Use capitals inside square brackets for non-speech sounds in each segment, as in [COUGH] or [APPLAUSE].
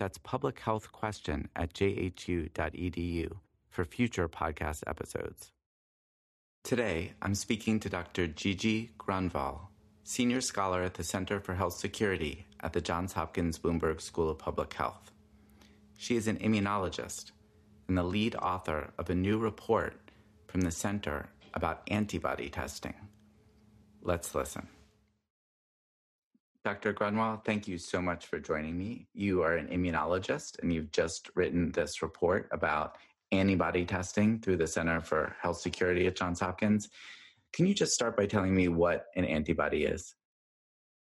That's publichealthquestion at jhu.edu for future podcast episodes. Today, I'm speaking to Dr. Gigi Gronvall, Senior Scholar at the Center for Health Security at the Johns Hopkins Bloomberg School of Public Health. She is an immunologist and the lead author of a new report from the Center about antibody testing. Let's listen. Dr. Gronvall, thank you so much for joining me. You are an immunologist and you've just written this report about antibody testing through the Center for Health Security at Johns Hopkins. Can you just start by telling me what an antibody is?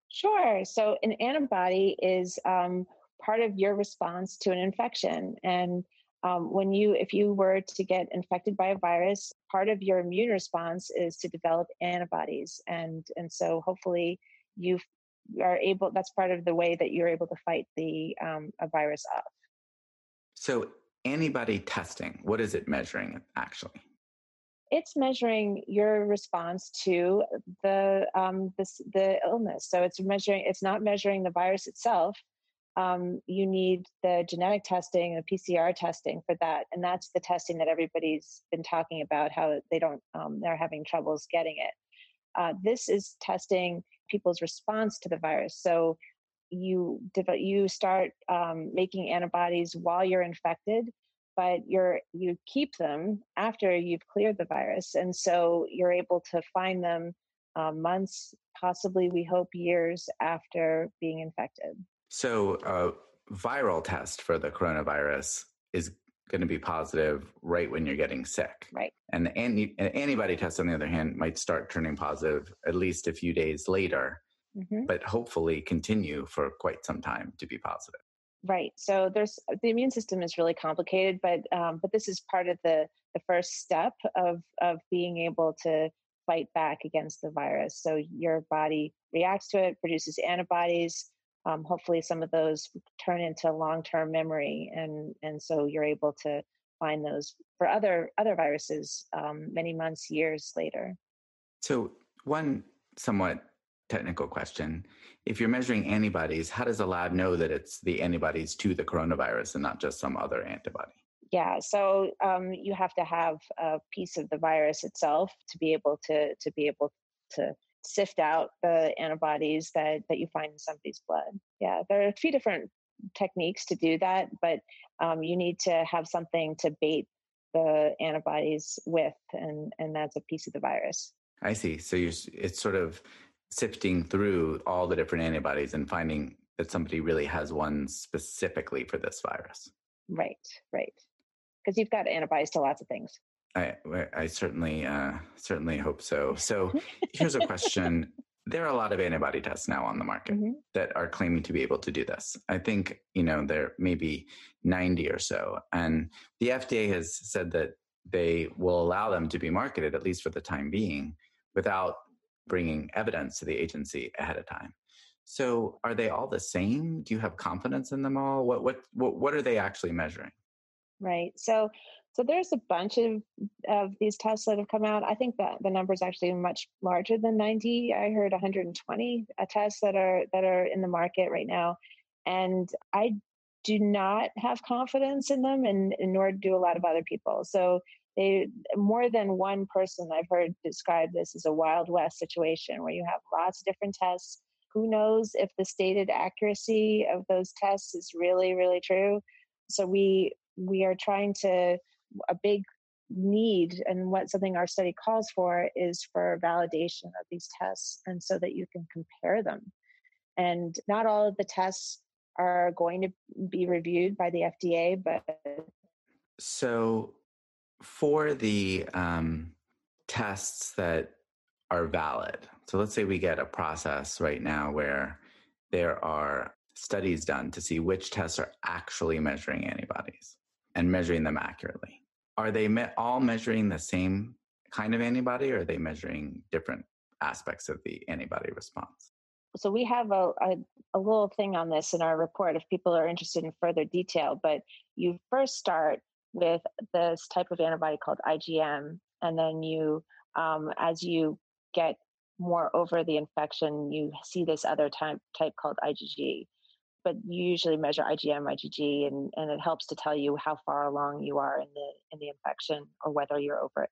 Sure. So, an antibody is um, part of your response to an infection. And um, when you, if you were to get infected by a virus, part of your immune response is to develop antibodies. And, and so hopefully you are able, that's part of the way that you're able to fight the um, a virus off. So antibody testing, what is it measuring actually? It's measuring your response to the um, this, the illness. So it's measuring. It's not measuring the virus itself um, you need the genetic testing and PCR testing for that. And that's the testing that everybody's been talking about, how they don't, um, they're having troubles getting it. Uh, this is testing people's response to the virus. So you you start um, making antibodies while you're infected, but you're you keep them after you've cleared the virus, and so you're able to find them uh, months, possibly we hope years after being infected. So, a viral test for the coronavirus is going to be positive right when you're getting sick. Right. And the an antibody test, on the other hand, might start turning positive at least a few days later, mm-hmm. but hopefully continue for quite some time to be positive. Right. So there's the immune system is really complicated, but um, but this is part of the the first step of of being able to fight back against the virus. So your body reacts to it, produces antibodies um, hopefully some of those turn into long-term memory and and so you're able to find those for other other viruses um, many months years later. So one somewhat technical question. If you're measuring antibodies how does a lab know that it's the antibodies to the coronavirus and not just some other antibody? Yeah so um, you have to have a piece of the virus itself to be able to to be able to sift out the antibodies that, that you find in somebody's blood. Yeah, there are a few different techniques to do that, but um, you need to have something to bait the antibodies with, and, and that's a piece of the virus. I see. So you're, it's sort of sifting through all the different antibodies and finding that somebody really has one specifically for this virus. Right, right. Because you've got antibodies to lots of things. I, I certainly uh, certainly hope so. So [LAUGHS] here's a question. there are a lot of antibody tests now on the market mm-hmm. that are claiming to be able to do this. I think, you know, there may be 90 or so. And the FDA has said that they will allow them to be marketed, at least for the time being, without bringing evidence to the agency ahead of time. So are they all the same? Do you have confidence in them all? What, what, what, what are they actually measuring? Right. So so there's a bunch of, of these tests that have come out. I think that the number is actually much larger than 90. I heard 120 uh, tests that are that are in the market right now, and I do not have confidence in them, and, and nor do a lot of other people. So they more than one person I've heard describe this as a wild west situation where you have lots of different tests. Who knows if the stated accuracy of those tests is really really true? So we we are trying to a big need and what something our study calls for is for validation of these tests and so that you can compare them and not all of the tests are going to be reviewed by the fda but so for the um, tests that are valid so let's say we get a process right now where there are studies done to see which tests are actually measuring antibodies and measuring them accurately. Are they me- all measuring the same kind of antibody or are they measuring different aspects of the antibody response? So we have a, a, a, little thing on this in our report if people are interested in further detail, but you first start with this type of antibody called IgM, and then you, um, as you get more over the infection, you see this other type, type called IgG. But you usually measure IgM, IgG, and, and it helps to tell you how far along you are in the in the infection or whether you're over it.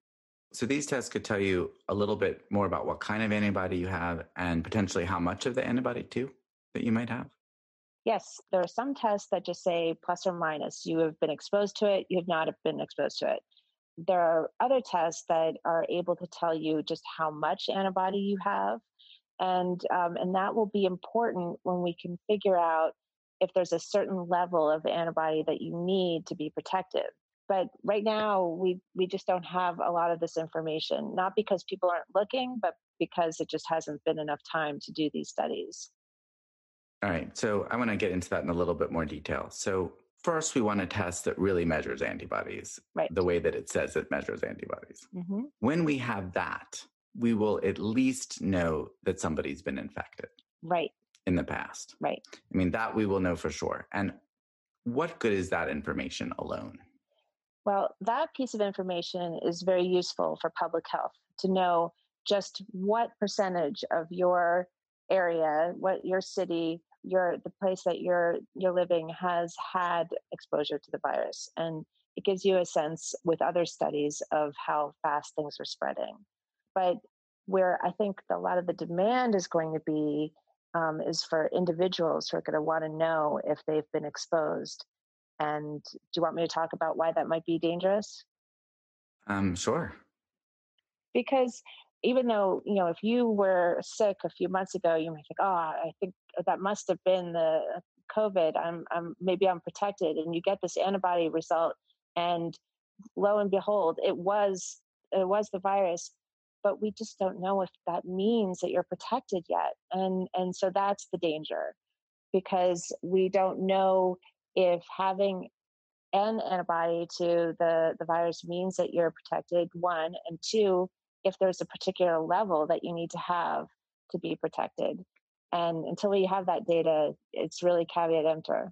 So these tests could tell you a little bit more about what kind of antibody you have and potentially how much of the antibody too that you might have. Yes, there are some tests that just say plus or minus. You have been exposed to it, you have not been exposed to it. There are other tests that are able to tell you just how much antibody you have, and um, and that will be important when we can figure out if there's a certain level of antibody that you need to be protective but right now we we just don't have a lot of this information not because people aren't looking but because it just hasn't been enough time to do these studies all right so i want to get into that in a little bit more detail so first we want a test that really measures antibodies right. the way that it says it measures antibodies mm-hmm. when we have that we will at least know that somebody's been infected right. in the past. Right. I mean that we will know for sure. And what good is that information alone? Well, that piece of information is very useful for public health to know just what percentage of your area, what your city, your the place that you're you're living has had exposure to the virus, and it gives you a sense with other studies of how fast things are spreading. But where I think a lot of the demand is going to be um, is for individuals who are going to want to know if they've been exposed and do you want me to talk about why that might be dangerous? Um, sure. Because even though, you know, if you were sick a few months ago, you might think, oh, I think that must have been the COVID. I'm, I'm maybe I'm protected. And you get this antibody result and lo and behold, it was it was the virus, but we just don't know if that means that you're protected yet. And and so that's the danger because we don't know if having an antibody to the, the virus means that you're protected, one, and two, if there's a particular level that you need to have to be protected. And until we have that data, it's really caveat emptor.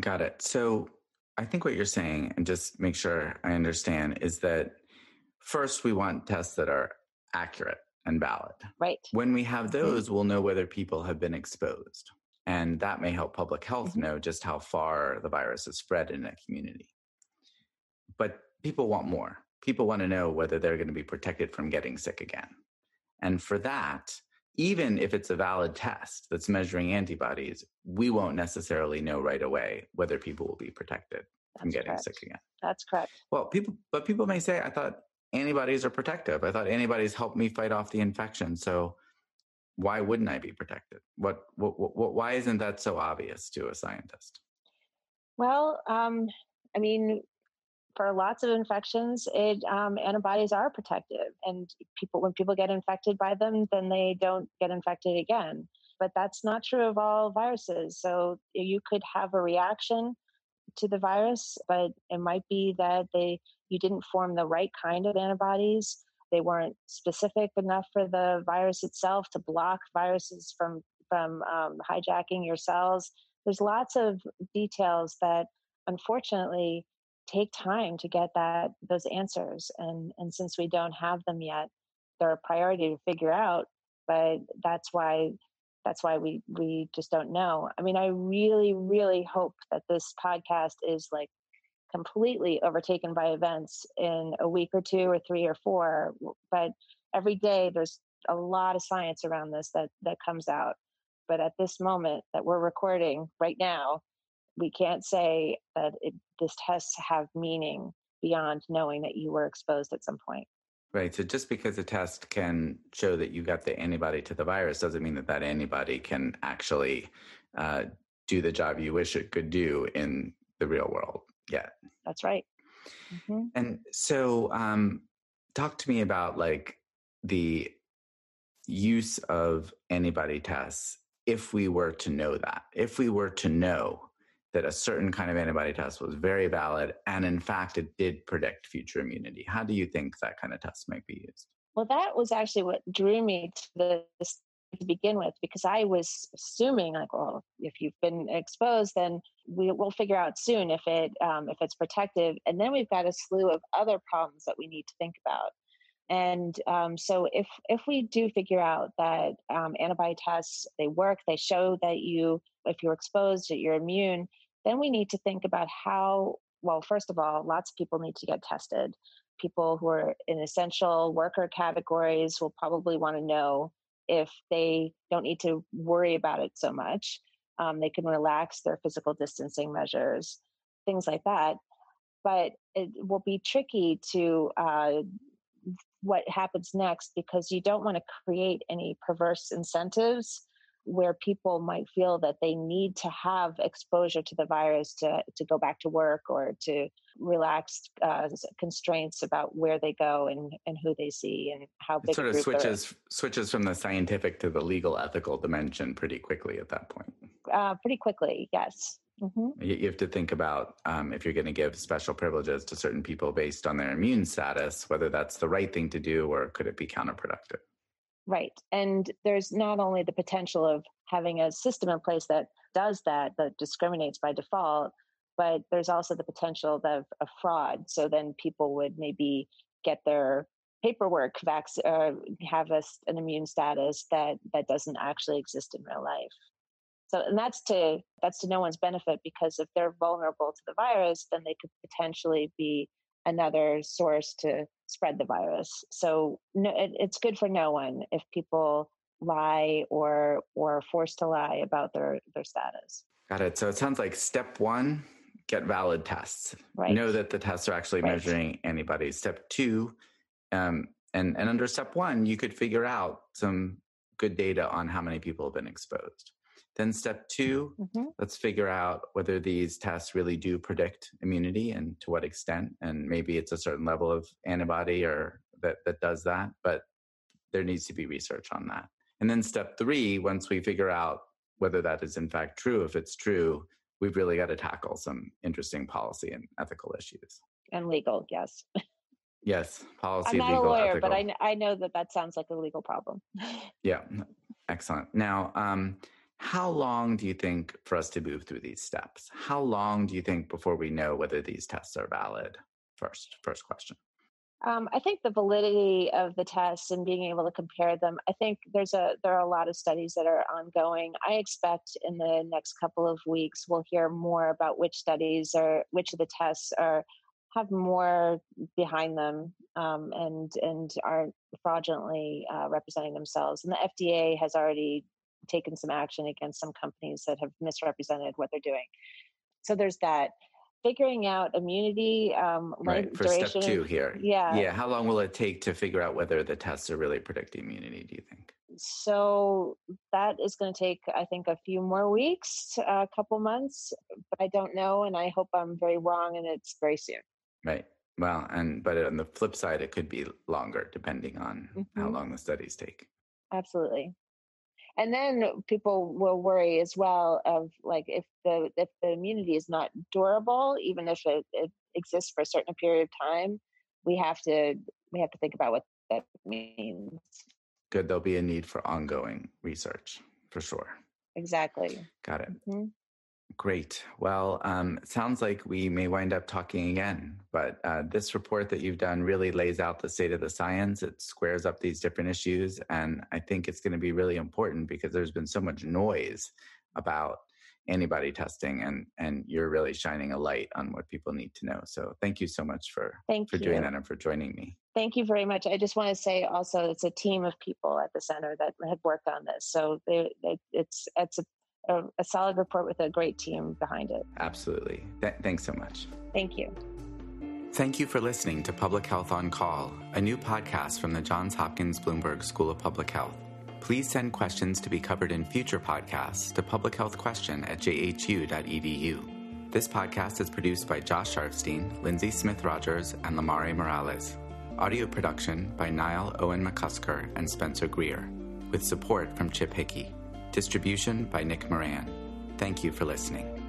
Got it. So I think what you're saying, and just make sure I understand, is that first we want tests that are accurate and valid. Right. When we have mm-hmm. those, we'll know whether people have been exposed. And that may help public health mm-hmm. know just how far the virus has spread in a community. But people want more. People want to know whether they're going to be protected from getting sick again. And for that, even if it's a valid test that's measuring antibodies, we won't necessarily know right away whether people will be protected that's from getting correct. sick again. That's correct. Well, people, but people may say, I thought antibodies are protective. I thought antibodies helped me fight off the infection. So why wouldn't I be protected? What, what, what why isn't that so obvious to a scientist? Well, um, I mean, for lots of infections, it, um, antibodies are protective, and people when people get infected by them, then they don't get infected again. But that's not true of all viruses. So you could have a reaction to the virus, but it might be that they you didn't form the right kind of antibodies they weren't specific enough for the virus itself to block viruses from from um, hijacking your cells. There's lots of details that unfortunately take time to get that those answers and and since we don't have them yet they're a priority to figure out but that's why that's why we we just don't know. I mean i really really hope that this podcast is like completely overtaken by events in a week or two or three or four but every day there's a lot of science around this that that comes out. But at this moment that we're recording right now we can't say that it, this tests have meaning beyond knowing that you were exposed at some point right so just because a test can show that you got the antibody to the virus doesn't mean that that antibody can actually uh, do the job you wish it could do in the real world yet. That's right. Mm-hmm. And so, um, talk to me about like the use of antibody tests if we were to know that, if we were to know that a certain kind of antibody test was very valid and in fact it did predict future immunity, how do you think that kind of test might be used? Well, that was actually what drew me to this to begin with because I was assuming like, well, if you've been exposed, then we will figure out soon if it um, if it's protective, and then we've got a slew of other problems that we need to think about. And um, so, if if we do figure out that um, antibody tests they work, they show that you if you're exposed, that you're immune, then we need to think about how. Well, first of all, lots of people need to get tested. People who are in essential worker categories will probably want to know if they don't need to worry about it so much. Um, they can relax their physical distancing measures, things like that. But it will be tricky to uh, what happens next because you don't want to create any perverse incentives where people might feel that they need to have exposure to the virus to, to go back to work or to relax uh, constraints about where they go and, and who they see and how big it sort of switches switches from the scientific to the legal ethical dimension pretty quickly at that point. Uh, pretty quickly yes. Mm-hmm. you have to think about um, if you're going to give special privileges to certain people based on their immune status whether that's the right thing to do or could it be counterproductive Right. And there's not only the potential of having a system in place that does that, that discriminates by default, but there's also the potential of, of fraud. So then people would maybe get their paperwork vac- uh, have a, an immune status that that doesn't actually exist in real life. So and that's to that's to no one's benefit because if they're vulnerable to the virus, then they could potentially be another source to spread the virus. So no, it, it's good for no one if people lie or or forced to lie about their their status. Got it. So it sounds like step one: get valid tests. Right. Know that the tests are actually right. measuring antibodies. Step two, um, and and under step one, you could figure out some good data on how many people have been exposed. Then step 2 mm-hmm. let's figure out whether these tests really do predict immunity and to what extent. And maybe it's a certain level of antibody or that, that does that, but there needs to be research on that. And then step three, once we figure out whether that is in fact true, if it's true, we've really got to tackle some interesting policy and ethical issues. And legal, yes. [LAUGHS] Yes, policy. I'm not legal, a lawyer, ethical. but I, I know that that sounds like a legal problem. [LAUGHS] yeah, excellent. Now, um, how long do you think for us to move through these steps? How long do you think before we know whether these tests are valid? First, first question. Um, I think the validity of the tests and being able to compare them. I think there's a there are a lot of studies that are ongoing. I expect in the next couple of weeks we'll hear more about which studies or which of the tests are have more behind them um, and and aren't fraudulently uh, representing themselves. And the FDA has already taken some action against some companies that have misrepresented what they're doing. So there's that. Figuring out immunity, um, right? For step two here, yeah, yeah. How long will it take to figure out whether the tests are really predicting immunity? Do you think? So that is going to take, I think, a few more weeks, a couple months, but I don't know, and I hope I'm very wrong, and it's very soon. Right. Well, and but on the flip side, it could be longer depending on mm-hmm. how long the studies take. Absolutely and then people will worry as well of like if the if the immunity is not durable even if it, it exists for a certain period of time we have to we have to think about what that means. Good there'll be a need for ongoing research for sure. Exactly. Got it. Mm-hmm. Great. Well, um, it sounds like we may wind up talking again, but uh, this report that you've done really lays out the state of the science. It squares up these different issues. And I think it's going to be really important because there's been so much noise about antibody testing and and you're really shining a light on what people need to know so thank you so much for thank for you. doing that and for joining me thank you very much i just want to say also it's a team of people at the center that have worked on this so they, they, it's it's a a, a solid report with a great team behind it. Absolutely. Th- thanks so much. Thank you. Thank you for listening to Public Health on Call, a new podcast from the Johns Hopkins Bloomberg School of Public Health. Please send questions to be covered in future podcasts to publichealthquestion at jhu.edu. This podcast is produced by Josh Sharfstein, Lindsay Smith Rogers, and Lymari Morales. Audio production by Niall Owen McCusker and Spencer Greer, with support from Chip Hickey. Distribution by Nick Moran. Thank you for listening.